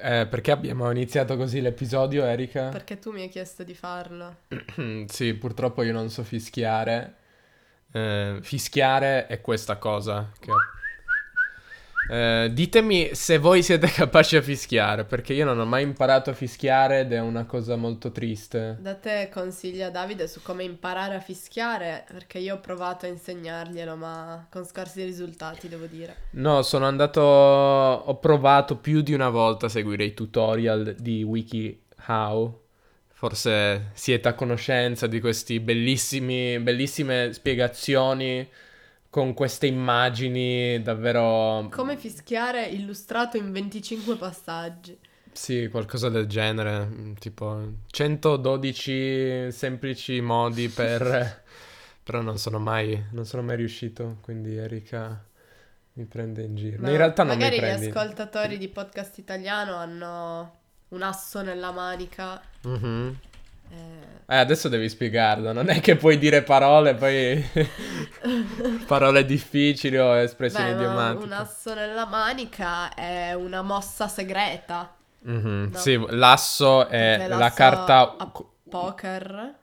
Eh, perché abbiamo iniziato così l'episodio, Erika? Perché tu mi hai chiesto di farlo. sì, purtroppo io non so fischiare. Eh, fischiare è questa cosa che eh, ditemi se voi siete capaci a fischiare, perché io non ho mai imparato a fischiare ed è una cosa molto triste. Da te consigli a Davide su come imparare a fischiare, perché io ho provato a insegnarglielo, ma con scarsi risultati, devo dire. No, sono andato... ho provato più di una volta a seguire i tutorial di WikiHow. Forse siete a conoscenza di queste bellissime spiegazioni con queste immagini davvero... Come fischiare illustrato in 25 passaggi. Sì, qualcosa del genere, tipo 112 semplici modi per... però non sono mai, non sono mai riuscito, quindi Erika mi prende in giro. Ma in realtà non mi prendi. Magari gli ascoltatori di podcast italiano hanno un asso nella manica. Mm-hmm. Eh, adesso devi spiegarlo, non è che puoi dire parole, poi parole difficili o espressioni Beh, idiomatiche. Un asso nella manica è una mossa segreta. Mm-hmm. No. Sì, l'asso è l'asso la carta... A poker?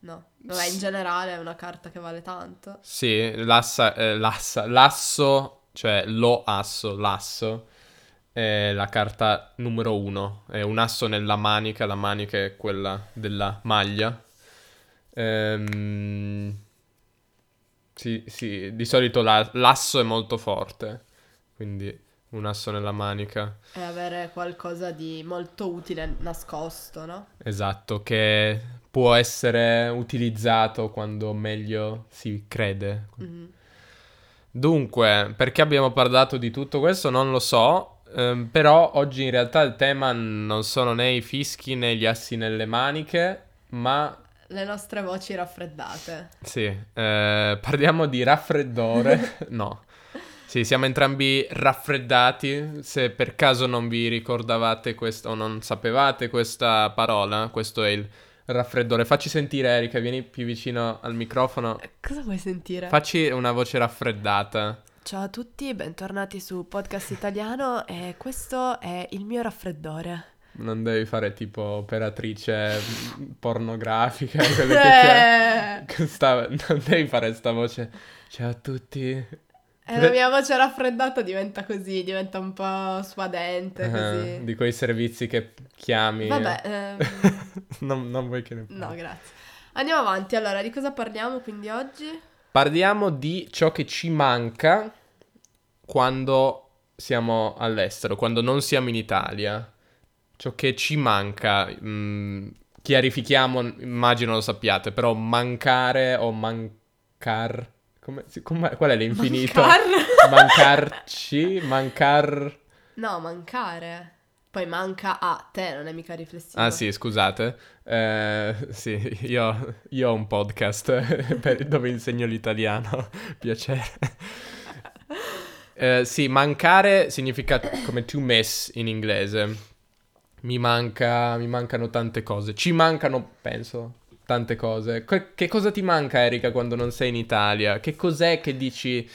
No, vabbè, in generale è una carta che vale tanto. Sì, l'assa, eh, l'assa, l'asso, cioè lo asso, l'asso è la carta numero uno. È un asso nella manica, la manica è quella della maglia. Ehm, sì, sì, di solito la, l'asso è molto forte, quindi un asso nella manica. E avere qualcosa di molto utile nascosto, no? Esatto, che può essere utilizzato quando meglio si crede. Mm-hmm. Dunque, perché abbiamo parlato di tutto questo non lo so, Um, però oggi in realtà il tema non sono né i fischi né gli assi nelle maniche, ma... Le nostre voci raffreddate. Sì, eh, parliamo di raffreddore. no. Sì, siamo entrambi raffreddati. Se per caso non vi ricordavate questa o non sapevate questa parola, questo è il raffreddore. Facci sentire, Erika, vieni più vicino al microfono. Cosa vuoi sentire? Facci una voce raffreddata. Ciao a tutti, bentornati su Podcast Italiano e questo è il mio raffreddore. Non devi fare tipo operatrice pornografica, quello che c'è. Sta... Non devi fare sta voce. Ciao a tutti. E la mia voce raffreddata diventa così, diventa un po' suadente, uh-huh, così. Di quei servizi che chiami. Vabbè. Ehm... non, non vuoi che ne parli. No, grazie. Andiamo avanti, allora, di cosa parliamo quindi oggi? Parliamo di ciò che ci manca quando siamo all'estero, quando non siamo in Italia. Ciò che ci manca, mh, mm, chiarifichiamo, immagino lo sappiate, però mancare o mancar... Come, come, qual è l'infinito? Mancar. Mancarci, mancar... No, mancare. Poi manca a te, non è mica riflessivo. Ah sì, scusate. Eh, sì, io, io, ho un podcast per, dove insegno l'italiano. Piacere. Eh, sì, mancare significa come to miss in inglese. Mi, manca, mi mancano tante cose. Ci mancano, penso, tante cose. Che cosa ti manca, Erika, quando non sei in Italia? Che cos'è che dici...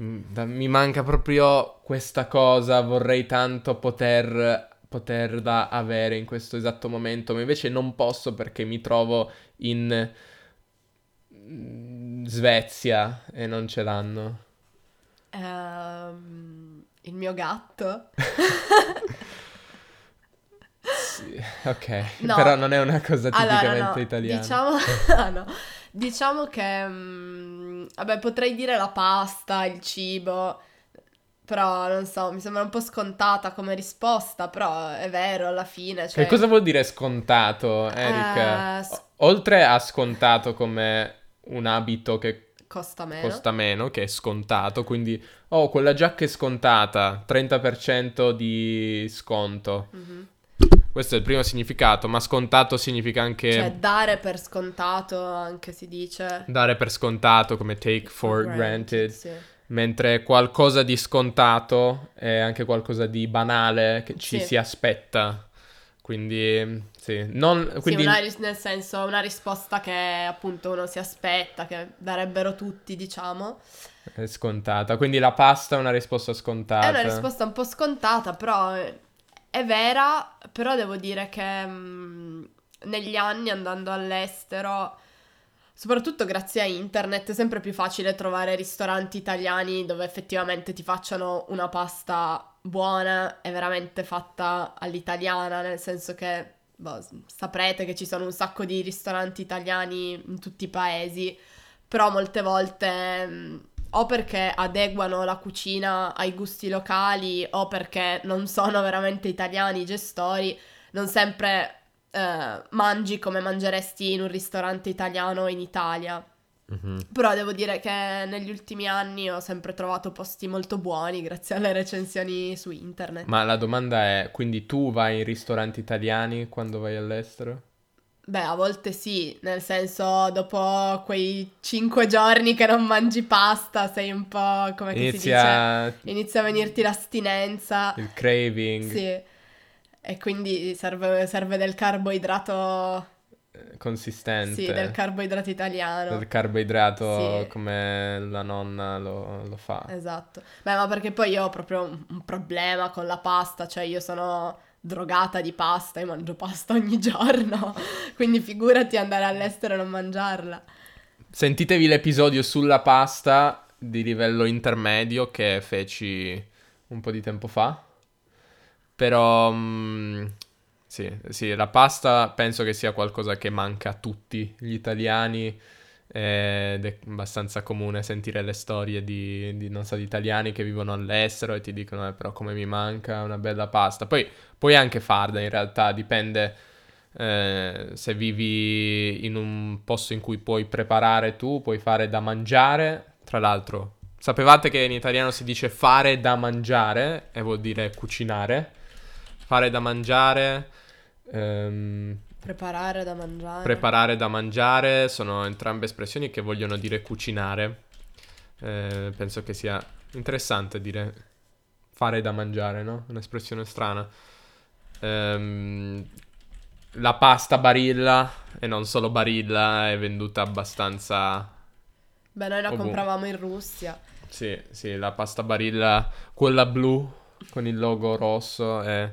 Mm, mi manca proprio questa cosa, vorrei tanto poter, poterla avere in questo esatto momento, ma invece non posso perché mi trovo in mm, Svezia e non ce l'hanno. Um, il mio gatto. sì, ok, no. però non è una cosa tipicamente allora, no. italiana. Diciamo, ah, no. diciamo che, um, vabbè, potrei dire la pasta, il cibo, però non so, mi sembra un po' scontata come risposta, però è vero alla fine. Cioè... Che cosa vuol dire scontato, Eric? Uh, sc- Oltre a scontato come un abito che costa meno. Costa meno, che è scontato, quindi oh, quella giacca è scontata, 30% di sconto. Mm-hmm. Questo è il primo significato, ma scontato significa anche... Cioè, dare per scontato, anche si dice. Dare per scontato, come take for granted. granted sì. Mentre qualcosa di scontato è anche qualcosa di banale che ci sì. si aspetta. Quindi, sì, non, quindi... sì una, nel senso una risposta che appunto uno si aspetta, che darebbero tutti, diciamo. È scontata, quindi la pasta è una risposta scontata. È una risposta un po' scontata, però È vera, però devo dire che mm, negli anni andando all'estero, soprattutto grazie a internet, è sempre più facile trovare ristoranti italiani dove effettivamente ti facciano una pasta buona e veramente fatta all'italiana, nel senso che boh, saprete che ci sono un sacco di ristoranti italiani in tutti i paesi, però molte volte mm, o perché adeguano la cucina ai gusti locali o perché non sono veramente italiani i gestori, non sempre eh, mangi come mangeresti in un ristorante italiano in Italia. Mhm. Però devo dire che negli ultimi anni ho sempre trovato posti molto buoni grazie alle recensioni su internet. Ma la domanda è, quindi tu vai in ristoranti italiani quando vai all'estero? Beh, a volte sì, nel senso dopo quei cinque giorni che non mangi pasta sei un po' come che si dice, Inizia inizia a venirti l'astinenza. il craving Sì, e quindi serve, serve del carboidrato, consistente, sì, del carboidrato italiano. del carboidrato Sì. come la nonna lo, lo fa. Esatto. Beh, ma perché poi io ho proprio un, un problema con la pasta, cioè io sono drogata di pasta e mangio pasta ogni giorno, quindi figurati andare all'estero e non mangiarla. Sentitevi l'episodio sulla pasta di livello intermedio che feci un po' di tempo fa. Però mm, sì, sì, la pasta penso che sia qualcosa che manca a tutti gli italiani ed è abbastanza comune sentire le storie di, di, so, di italiani che vivono all'estero e ti dicono "Eh, però come mi manca una bella pasta. Poi puoi anche farla in realtà, dipende eh, se vivi in un posto in cui puoi preparare tu, puoi fare da mangiare. Tra l'altro, sapevate che in italiano si dice fare da mangiare e vuol dire cucinare? Fare da mangiare, ehm, Preparare da mangiare. preparare da mangiare sono entrambe espressioni che vogliono dire cucinare. Eh, penso che sia interessante dire fare da mangiare, no? Un'espressione strana. Ehm, la pasta Barilla, e non solo Barilla, è venduta abbastanza... Beh, noi la Ovunque. compravamo in Russia. Sì, sì, la pasta Barilla, quella blu con il logo rosso è,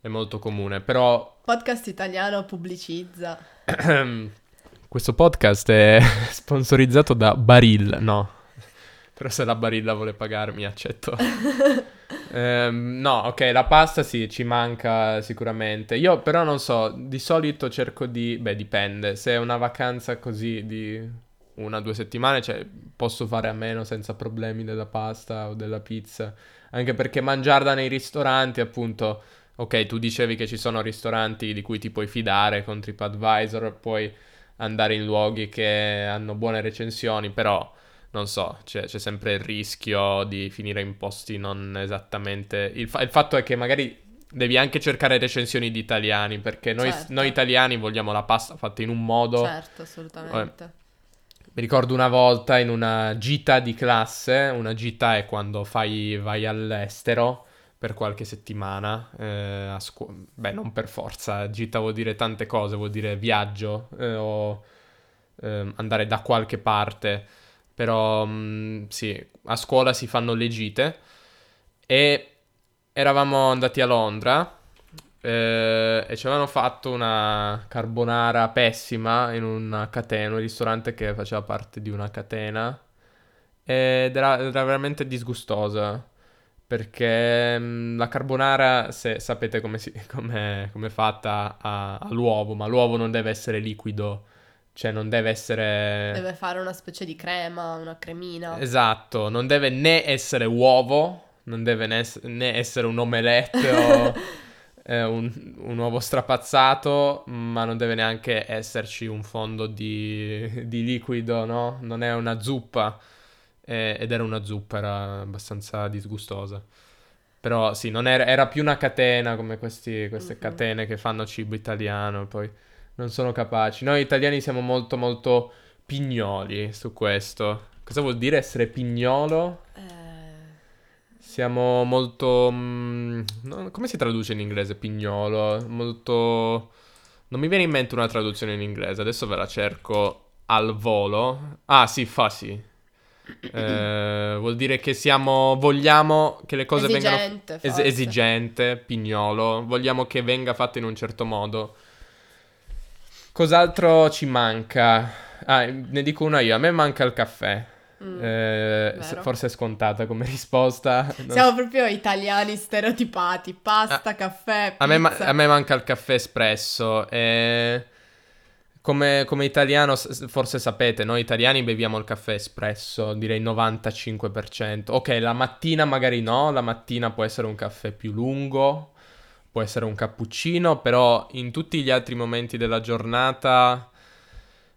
è molto comune. Però Podcast italiano pubblicizza. questo podcast è sponsorizzato da Barilla, no. Però se la Barilla vuole pagarmi, accetto. Ehm, no, ok, la pasta sì, ci manca sicuramente. Io però non so, di solito cerco di... Beh, dipende. Se è una vacanza così di una o due settimane, cioè, posso fare a meno senza problemi della pasta o della pizza. Anche perché mangiarla nei ristoranti, appunto... Ok, tu dicevi che ci sono ristoranti di cui ti puoi fidare con TripAdvisor, puoi andare in luoghi che hanno buone recensioni, però non so, c'è, c'è sempre il rischio di finire in posti non esattamente... Il, fa- il fatto è che magari devi anche cercare recensioni di italiani, perché noi, Certo. noi italiani vogliamo la pasta fatta in un modo... Certo, assolutamente. Mi ricordo una volta in una gita di classe, una gita è quando fai, vai all'estero per qualche settimana, eh, a scu- beh non per forza, gita vuol dire tante cose, vuol dire viaggio eh, o ehm, andare da qualche parte, però mm, sì, a scuola si fanno le gite e eravamo andati a Londra eh, e ci avevano fatto una carbonara pessima in una catena, un ristorante che faceva parte di una catena ed era, era veramente disgustosa perché mm, la carbonara, se sapete come si, come, come è fatta a- all'uovo, ma l'uovo non deve essere liquido, cioè non deve essere... Deve fare una specie di crema, una cremina. Esatto, non deve né essere uovo, non deve né, ess- né essere un omelette o eh, un, un uovo strapazzato, ma non deve neanche esserci un fondo di, di liquido, no? Non è una zuppa. Eh, ed era una zuppa, era abbastanza disgustosa. Però sì, non era, era più una catena come questi- queste Mhm. catene che fanno cibo italiano, poi non sono capaci. Noi italiani siamo molto molto pignoli su questo. Cosa vuol dire essere pignolo? Eh, Siamo molto... mm, no, come si traduce in inglese pignolo? Molto... Non mi viene in mente una traduzione in inglese, adesso ve la cerco al volo. Ah sì, fussy. Eh, vuol dire che siamo, vogliamo che le cose vengano... Esigente, Es- forse. esigente, pignolo, vogliamo che venga fatto in un certo modo. Cos'altro ci manca? Ah, ne dico una io, a me manca il caffè. Mm. Eh, forse è scontata come risposta. Non Siamo proprio italiani stereotipati. Pasta, caffè, pizza. A me, ma- a me manca il caffè espresso. e Come, come italiano, forse sapete, noi italiani beviamo il caffè espresso, direi 95%. Ok, la mattina magari no, la mattina può essere un caffè più lungo, può essere un cappuccino, però in tutti gli altri momenti della giornata...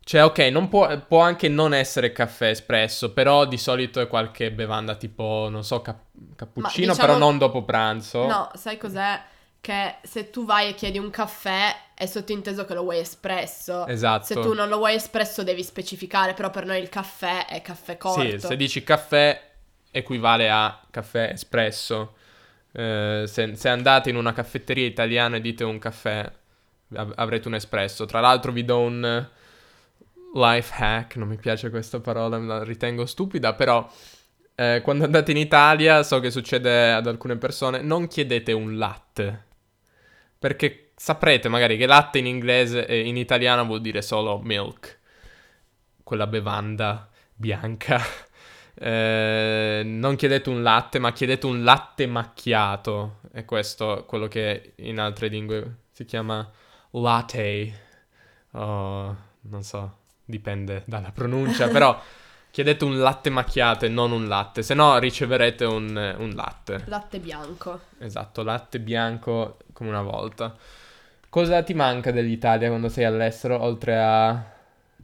Cioè, ok, non può, può anche non essere caffè espresso, però di solito è qualche bevanda tipo, non so, cap- cappuccino, diciamo- però non dopo pranzo. No, sai cos'è? Che se tu vai e chiedi un caffè è sottinteso che lo vuoi espresso. Esatto. Se tu non lo vuoi espresso devi specificare, però per noi il caffè è caffè corto. Sì, se dici caffè equivale a caffè espresso. Eh, se, se andate in una caffetteria italiana e dite un caffè, av- avrete un espresso. Tra l'altro vi do un eh, life hack, non mi piace questa parola, la ritengo stupida, però eh, quando andate in Italia, so che succede ad alcune persone, non chiedete un latte. Perché saprete magari che latte in inglese e in italiano vuol dire solo milk, quella bevanda bianca. Eh, non chiedete un latte, ma chiedete un latte macchiato. E questo, quello che in altre lingue si chiama latte. Oh, non so, dipende dalla pronuncia, però chiedete un latte macchiato e non un latte, se no riceverete un, un latte. Latte bianco. Esatto, latte bianco come una volta. Cosa ti manca dell'Italia quando sei all'estero, oltre a...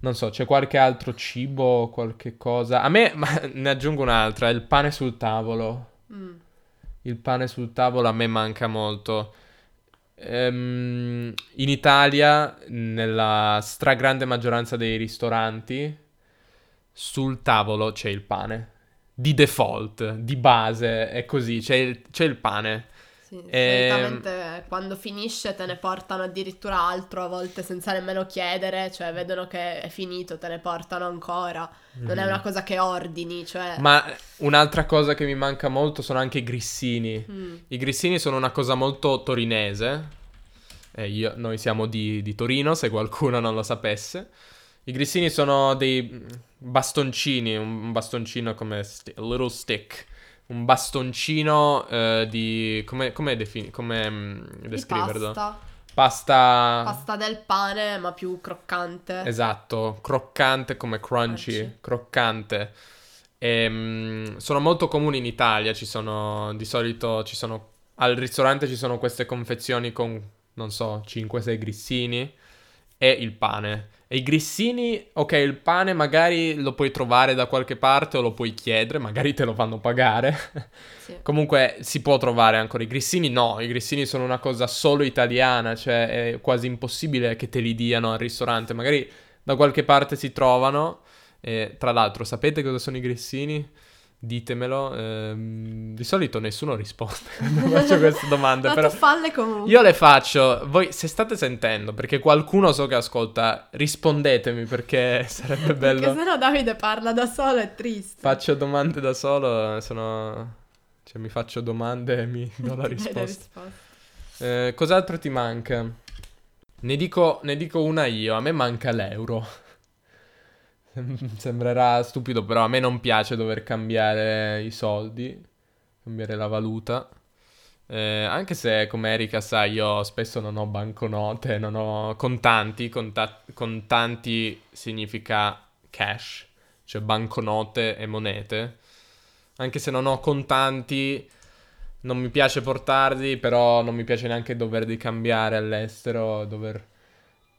Non so, c'è qualche altro cibo, qualche cosa? A me, ma ne aggiungo un'altra, il pane sul tavolo. Mm. Il pane sul tavolo a me manca molto. Ehm, in Italia, nella stragrande maggioranza dei ristoranti, sul tavolo c'è il pane. Di default, di base, è così, c'è il, c'è il pane. Sì, Ehm, solitamente quando finisce te ne portano addirittura altro, a volte senza nemmeno chiedere, cioè vedono che è finito, te ne portano ancora. Non è una cosa che ordini, cioè... Ma un'altra cosa che mi manca molto sono anche i grissini. Mm. I grissini sono una cosa molto torinese. Eh, io- noi siamo di, di Torino, se qualcuno non lo sapesse. I grissini sono dei mm, bastoncini, un bastoncino come a little stick. Un bastoncino eh, di... come, come, defini- come mm, Di descriverlo? pasta, Pasta... pasta del pane ma più croccante. Esatto, croccante come crunchy, Crunchy. croccante. Ehm, sono molto comuni in Italia, ci sono, di solito ci sono, al ristorante ci sono queste confezioni con, non so, 5-6 grissini e il pane. E i grissini, ok, il pane magari lo puoi trovare da qualche parte o lo puoi chiedere, magari te lo fanno pagare. Sì. Comunque si può trovare ancora i grissini, no, i grissini sono una cosa solo italiana, cioè è quasi impossibile che te li diano al ristorante, magari da qualche parte si trovano. E, tra l'altro, sapete cosa sono i grissini? Ditemelo. ehm, di solito nessuno risponde quando faccio queste domande, Ma però falle comunque. io le faccio. Voi, se state sentendo, perché qualcuno so che ascolta, rispondetemi perché sarebbe bello. Perché sennò Davide parla da solo, è triste. Faccio domande da solo, sono... Cioè, mi faccio domande e mi do la risposta. risposta. Eh, cos'altro ti manca? Ne dico, ne dico una io, a me manca l'euro. Sem- Sembrerà stupido, però a me non piace dover cambiare i soldi, cambiare la valuta. Eh, anche se, come Erika sa, io spesso non ho banconote, non ho contanti. Conta- contanti significa cash, cioè banconote e monete. Anche se non ho contanti, non mi piace portarli, però non mi piace neanche doverli cambiare all'estero, dover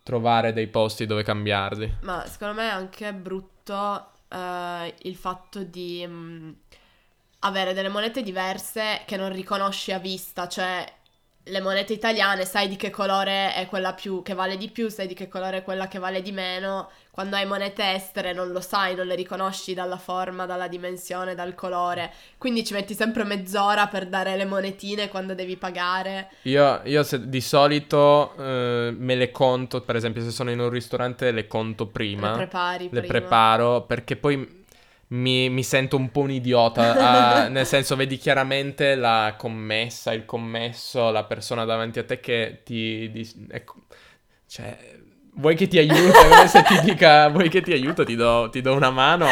trovare dei posti dove cambiarli. Ma secondo me è anche brutto eh, il fatto di mm, avere delle monete diverse che non riconosci a vista, cioè le monete italiane sai di che colore è quella più che vale di più, sai di che colore è quella che vale di meno. Quando hai monete estere non lo sai, non le riconosci dalla forma, dalla dimensione, dal colore. Quindi ci metti sempre mezz'ora per dare le monetine quando devi pagare. Io, io se- di solito eh, me le conto, per esempio se sono in un ristorante le conto prima. Le prepari le prima. preparo perché poi mi, mi sento un po' un idiota, ah, nel senso vedi chiaramente la commessa, il commesso, la persona davanti a te che ti... di- ecco, cioè, vuoi che ti aiuti? Se ti dica, vuoi che ti aiuto, ti do, ti do una mano,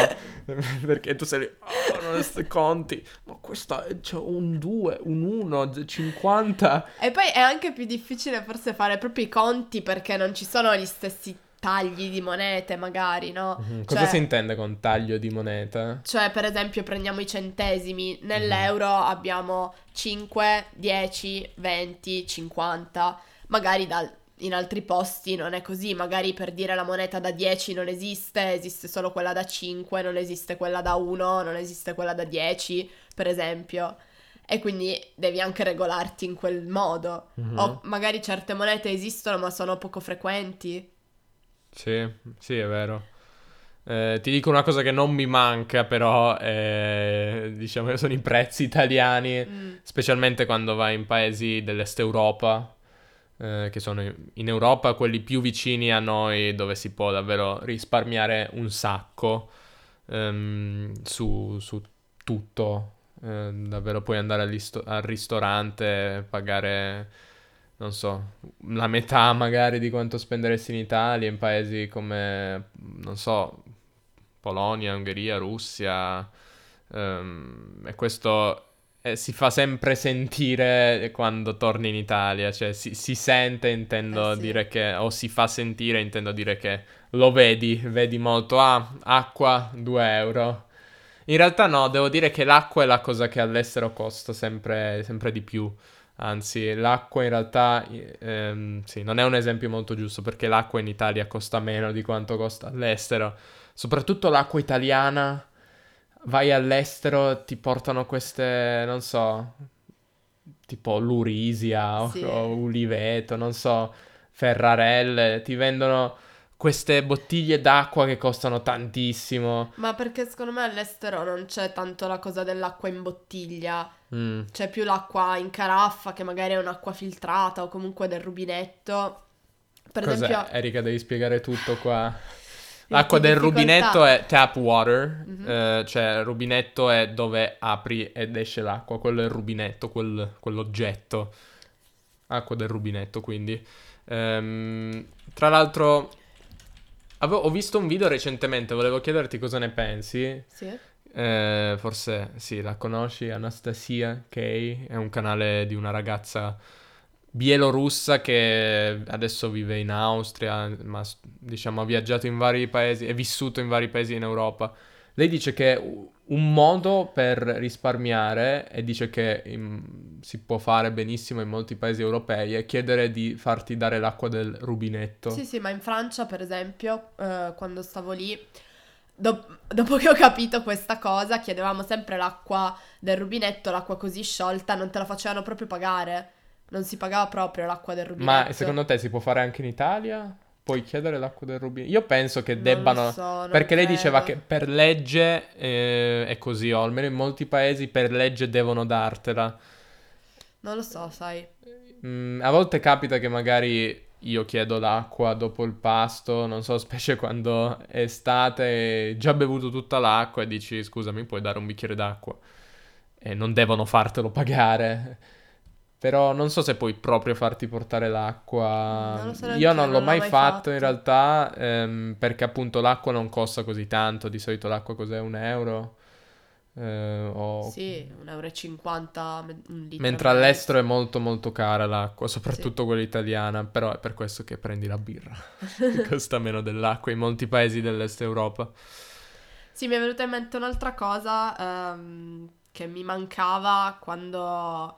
perché tu sei lì, oh, non questi conti, ma questa è c'è un 2, un 1, 50... E poi è anche più difficile forse fare proprio i conti perché non ci sono gli stessi tagli di monete, magari, no? Mhm. Cosa Cioè- si intende con taglio di moneta? Cioè, per esempio, prendiamo i centesimi. Nell'euro abbiamo 5, 10, 20, 50. Magari dal- in altri posti non è così. Magari per dire la moneta da 10 non esiste, esiste solo quella da 5, non esiste quella da 1, non esiste quella da 10, per esempio. E quindi devi anche regolarti in quel modo. Mhm. O magari certe monete esistono ma sono poco frequenti. Sì, sì, è vero. Eh, ti dico una cosa che non mi manca, però, eh, diciamo che sono i prezzi italiani, Mm. specialmente quando vai in paesi dell'Est Europa, eh, che sono in Europa quelli più vicini a noi, dove si può davvero risparmiare un sacco ehm, su, su tutto. Eh, davvero puoi andare all'isto- al ristorante, pagare, non so, la metà magari di quanto spenderesti in Italia, in paesi come, non so, Polonia, Ungheria, Russia. ehm, e questo eh, si fa sempre sentire quando torni in Italia, cioè si, si sente, intendo Eh sì. dire che, o si fa sentire, intendo dire che lo vedi, vedi molto, ah, acqua, 2 euro. In realtà no, devo dire che l'acqua è la cosa che all'estero costa sempre, sempre di più. Anzi, l'acqua in realtà, ehm, sì, non è un esempio molto giusto perché l'acqua in Italia costa meno di quanto costa all'estero. Soprattutto l'acqua italiana, vai all'estero, ti portano queste, non so, tipo l'Urisia o, Sì. o Uliveto, non so, Ferrarelle, ti vendono queste bottiglie d'acqua che costano tantissimo. Ma perché secondo me all'estero non c'è tanto la cosa dell'acqua in bottiglia. Mm. C'è più l'acqua in caraffa che magari è un'acqua filtrata o comunque del rubinetto. Per Cos'è? esempio, Erika, devi spiegare tutto qua. L'acqua del difficoltà. rubinetto è tap water, Mhm. eh, cioè il rubinetto è dove apri ed esce l'acqua, quello è il rubinetto, quel- quell'oggetto. Acqua del rubinetto, quindi. Ehm, tra l'altro, avevo- ho visto un video recentemente, volevo chiederti cosa ne pensi. sì. Eh, forse sì, la conosci, Anastasia Kay, è un canale di una ragazza bielorussa che adesso vive in Austria, ma diciamo ha viaggiato in vari paesi, è vissuto in vari paesi in Europa. Lei dice che un modo per risparmiare, e dice che in- si può fare benissimo in molti paesi europei, è chiedere di farti dare l'acqua del rubinetto. Sì, sì, ma in Francia, per esempio, eh, quando stavo lì, dop- dopo che ho capito questa cosa, chiedevamo sempre l'acqua del rubinetto, l'acqua così sciolta, non te la facevano proprio pagare. Non si pagava proprio l'acqua del rubinetto. Ma secondo te si può fare anche in Italia? Puoi chiedere l'acqua del rubinetto? Io penso che debbano... so, Perché lei diceva credo. che per legge eh, è così, o almeno in molti paesi per legge devono dartela. Non lo so, sai. Mm, a volte capita che magari io chiedo l'acqua dopo il pasto, non so, specie quando è estate già bevuto tutta l'acqua e dici scusami, puoi dare un bicchiere d'acqua? E non devono fartelo pagare. Però non so se puoi proprio farti portare l'acqua. Non so Io non non l'ho l'ho mai mai fatto in fatto. realtà, ehm, perché appunto l'acqua non costa così tanto. Di solito l'acqua cos'è? Un euro? Eh, o- Sì, 1,50 euro un litro. Mentre all'estero è molto molto cara l'acqua, soprattutto quella italiana, però è per questo che prendi la birra, che costa meno dell'acqua in molti paesi dell'est Europa. Sì, mi è venuta in mente un'altra cosa ehm, che mi mancava quando,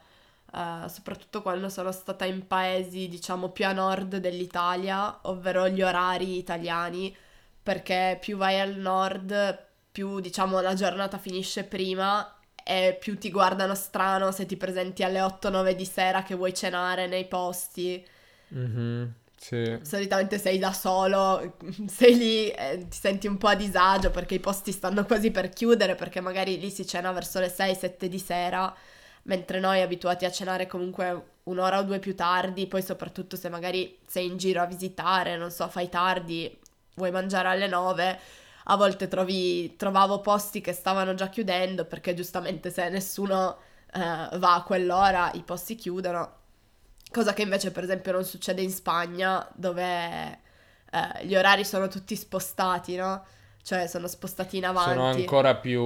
eh, soprattutto quando sono stata in paesi, diciamo, più a nord dell'Italia, ovvero gli orari italiani, perché più vai al nord, più, diciamo, la giornata finisce prima e più ti guardano strano se ti presenti alle 8-9 di sera che vuoi cenare nei posti. Mhm, sì. Solitamente sei da solo, sei lì e ti senti un po' a disagio perché i posti stanno quasi per chiudere perché magari lì si cena verso le 6-7 di sera, mentre noi abituati a cenare comunque un'ora o due più tardi, poi soprattutto se magari sei in giro a visitare, non so, fai tardi, vuoi mangiare alle 9, a volte trovi, trovavo posti che stavano già chiudendo perché giustamente se nessuno eh, va a quell'ora i posti chiudono. Cosa che invece per esempio non succede in Spagna dove eh, gli orari sono tutti spostati, no? Cioè sono spostati in avanti. Sono ancora più...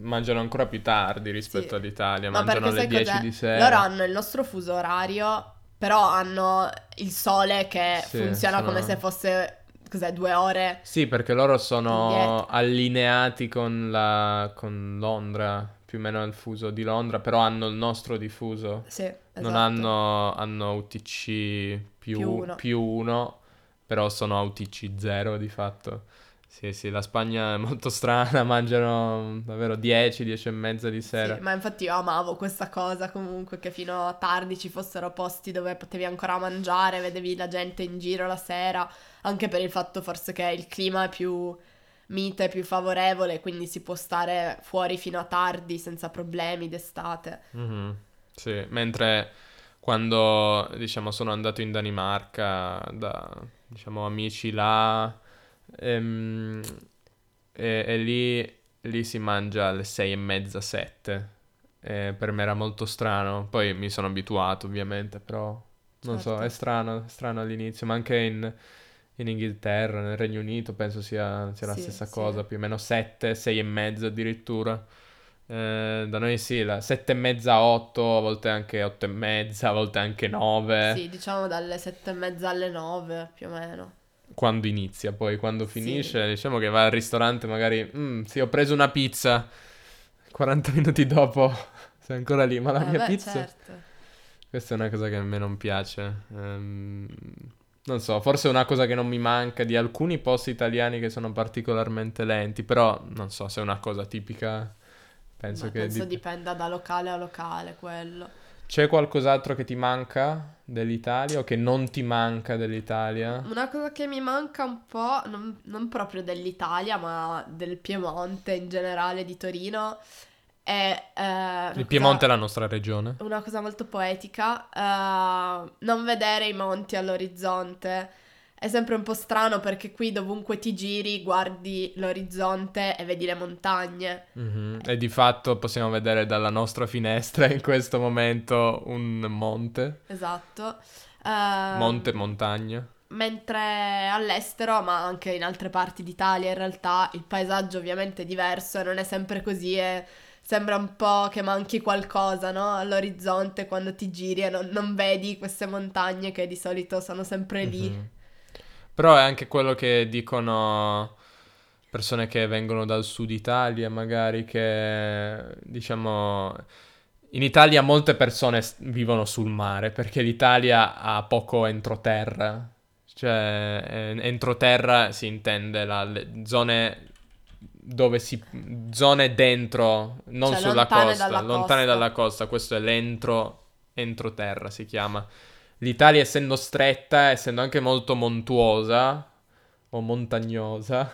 mangiano ancora più tardi rispetto Sì. all'Italia, Ma mangiano alle sai 10 cos'è? di sera. Loro hanno il nostro fuso orario, però hanno il sole che Sì, funziona sono- come se fosse, cos'è, due ore. Sì, perché loro sono Indietro. allineati con la... con Londra, più o meno il fuso di Londra, però hanno il nostro diffuso. Sì, esatto. Non hanno, hanno UTC più, Più uno. più uno, però sono a UTC 0 di fatto. Sì, sì, la Spagna è molto strana, mangiano davvero 10, 10 e mezza di sera. Sì, ma infatti io amavo questa cosa comunque che fino a tardi ci fossero posti dove potevi ancora mangiare, vedevi la gente in giro la sera, anche per il fatto forse che il clima è più mite, più favorevole, quindi si può stare fuori fino a tardi senza problemi d'estate. Mhm, Sì, mentre quando, diciamo, sono andato in Danimarca da, diciamo, amici là, ehm, e, e lì, lì si mangia alle sei e mezza, sette. E per me era molto strano. Poi mi sono abituato, ovviamente, però non so, Certo. è strano, è strano all'inizio, ma anche in, in Inghilterra, nel Regno Unito, penso sia, sia la Sì, stessa sì. cosa, più o meno sette, sei e mezza addirittura. Eh, da noi sì, la sette e mezza, otto, a volte anche otto e mezza, a volte anche nove. Sì, diciamo dalle sette e mezza alle nove più o meno. Quando inizia, poi quando Sì. finisce, diciamo che va al ristorante, magari, "Mm, sì, ho preso una pizza, 40 minuti dopo sei ancora lì, ma la Eh, mia beh, pizza... certo. Questa è una cosa che a me non piace. Ehm, non so, forse è una cosa che non mi manca di alcuni posti italiani che sono particolarmente lenti, però non so se è una cosa tipica. Penso Ma che penso dip- dipenda da locale a locale quello. C'è qualcos'altro che ti manca dell'Italia o che non ti manca dell'Italia? Una cosa che mi manca un po', non, non proprio dell'Italia, ma del Piemonte in generale di Torino, è... una Il Piemonte è cosa- la nostra regione. Una cosa molto poetica, eh, non vedere i monti all'orizzonte. È sempre un po' strano perché qui dovunque ti giri guardi l'orizzonte e vedi le montagne. Mhm. E di fatto possiamo vedere dalla nostra finestra in questo momento un monte, Esatto. Eh, monte, montagna. Mentre all'estero, ma anche in altre parti d'Italia, in realtà il paesaggio ovviamente è diverso e non è sempre così e sembra un po' che manchi qualcosa, no? All'orizzonte quando ti giri e non, non vedi queste montagne che di solito sono sempre lì. Mhm. Però è anche quello che dicono persone che vengono dal sud Italia, magari che diciamo in Italia molte persone vivono sul mare perché l'Italia ha poco entroterra. Cioè, eh, entroterra si intende le zone dove si zone dentro, non Cioè, sulla lontane costa, dalla lontane costa. dalla costa, questo è l'entro entroterra si chiama. L'Italia essendo stretta, essendo anche molto montuosa o montagnosa,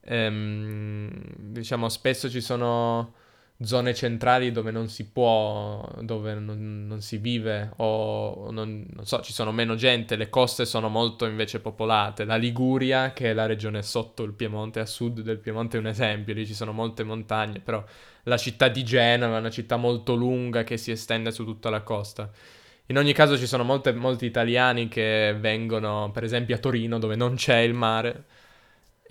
ehm, diciamo spesso ci sono zone centrali dove non si può, dove non, non si vive o non, non so, ci sono meno gente, le coste sono molto invece popolate. La Liguria, che è la regione sotto il Piemonte, a sud del Piemonte è un esempio, lì ci sono molte montagne, però la città di Genova è una città molto lunga che si estende su tutta la costa. In ogni caso ci sono molte- molti italiani che vengono, per esempio, a Torino dove non c'è il mare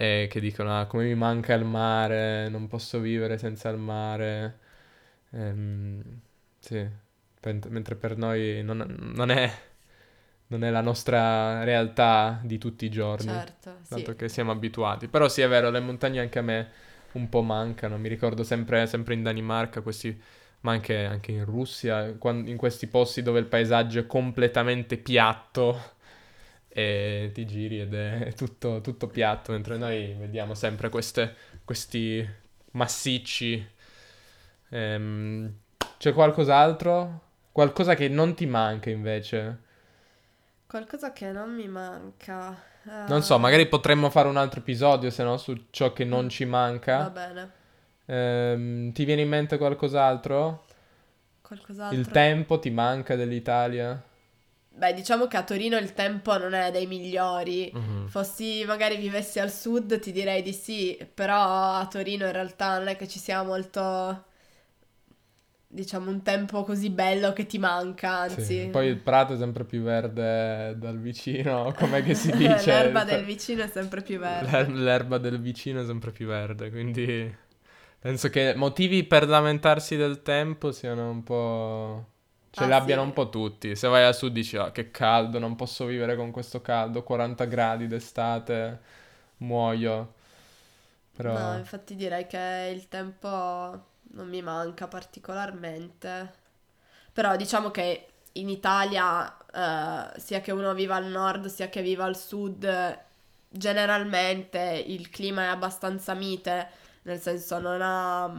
e che dicono, ah, come mi manca il mare, non posso vivere senza il mare. Ehm, sì, pen- mentre per noi non, non è, non è la nostra realtà di tutti i giorni, Certo, sì. tanto che siamo abituati. Però sì, è vero, le montagne anche a me un po' mancano. Mi ricordo sempre, sempre in Danimarca questi ma anche, anche in Russia, in questi posti dove il paesaggio è completamente piatto e ti giri ed è tutto, tutto piatto, mentre noi vediamo sempre queste- questi massicci. Ehm, c'è qualcos'altro? Qualcosa che non ti manca invece? Qualcosa che non mi manca. Non so, eh, magari potremmo fare un altro episodio, se no, su ciò che non ci Va manca. bene. Ehm, ti viene in mente qualcos'altro? Qualcos'altro. Il tempo ti manca dell'Italia? Beh, diciamo che a Torino il tempo non è dei migliori. Mhm. Fossi magari vivessi al sud ti direi di sì, però a Torino in realtà non è che ci sia molto, diciamo, un tempo così bello che ti manca, Sì, anzi. Poi il prato è sempre più verde dal vicino, com'è che si dice? L'erba del vicino è sempre più verde. L'er- L'erba del vicino è sempre più verde, quindi penso che motivi per lamentarsi del tempo siano un po'... ce Ah, li abbiano sì. un po' tutti. Se vai a sud dici, ah, che caldo, non posso vivere con questo caldo, 40 gradi d'estate, muoio. Però... No, infatti direi che il tempo non mi manca particolarmente. Però diciamo che in Italia, eh, sia che uno viva al nord, sia che viva al sud, generalmente il clima è abbastanza mite, nel senso non ha...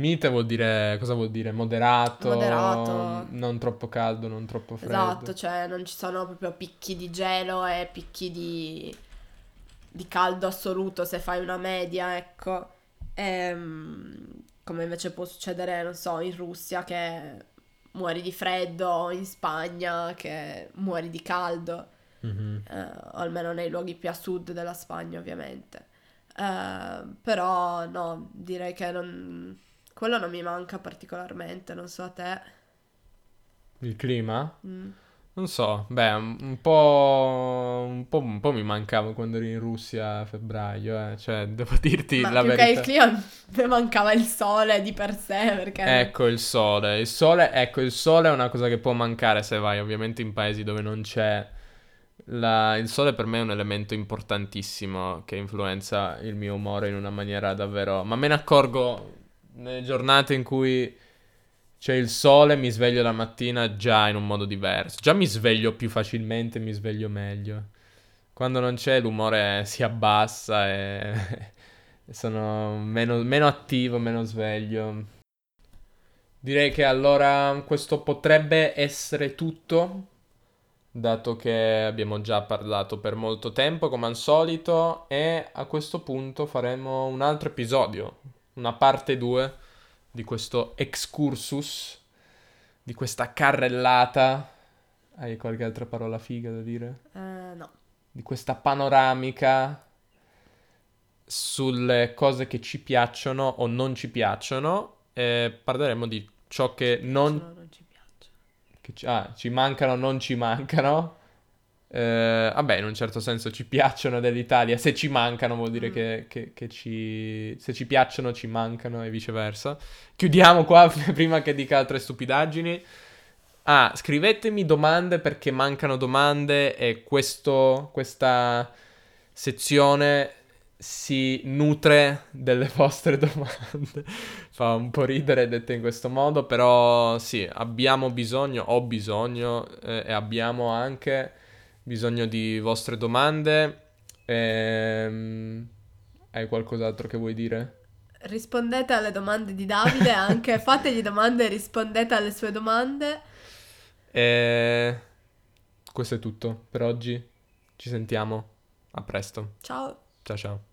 Mite vuol dire, cosa vuol dire? Moderato, Moderato. non troppo caldo, non troppo freddo. Esatto, cioè non ci sono proprio picchi di gelo e picchi di, di caldo assoluto se fai una media, ecco. Ehm, come invece può succedere, non so, in Russia che muori di freddo, o in Spagna che muori di caldo, Mhm. eh, o almeno nei luoghi più a sud della Spagna, ovviamente. Eh, però no, direi che non... quello non mi manca particolarmente, non so a te. Il clima? Mm. Non so, beh, un po', un po', un po' mi mancava quando ero in Russia a febbraio, eh. Cioè, devo dirti Ma la più che verità. il clima mi mancava il sole di per sé perché Ecco il sole. Il sole, ecco, il sole è una cosa che può mancare se vai ovviamente in paesi dove non c'è. la- Il sole per me è un elemento importantissimo che influenza il mio umore in una maniera davvero. Ma me ne accorgo nelle giornate in cui c'è il sole, mi sveglio la mattina già in un modo diverso. Già mi sveglio più facilmente, mi sveglio meglio. Quando non c'è l'umore si abbassa e sono meno, meno attivo, meno sveglio. Direi che allora questo potrebbe essere tutto, dato che abbiamo già parlato per molto tempo come al solito e a questo punto faremo un altro episodio, una parte 2 di questo excursus, di questa carrellata. Hai qualche altra parola figa da dire? Eh, no. Di questa panoramica sulle cose che ci piacciono o non ci piacciono e parleremo di ciò che non Solo non ci che ci, ah, ci mancano, non ci mancano. Eh, vabbè, in un certo senso ci piacciono dell'Italia. Se ci mancano vuol dire Mm. che, che- che ci... Se ci piacciono ci mancano e viceversa. Chiudiamo qua prima che dica altre stupidaggini. Ah, scrivetemi domande perché mancano domande e questo, questa sezione si nutre delle vostre domande. Fa un po' ridere dette in questo modo, però sì, abbiamo bisogno, ho bisogno eh, e abbiamo anche bisogno di vostre domande. Ehm, hai qualcos'altro che vuoi dire? Rispondete alle domande di Davide, anche fategli domande e rispondete alle sue domande. E questo è tutto per oggi. Ci sentiamo. A presto. Ciao. Ciao ciao.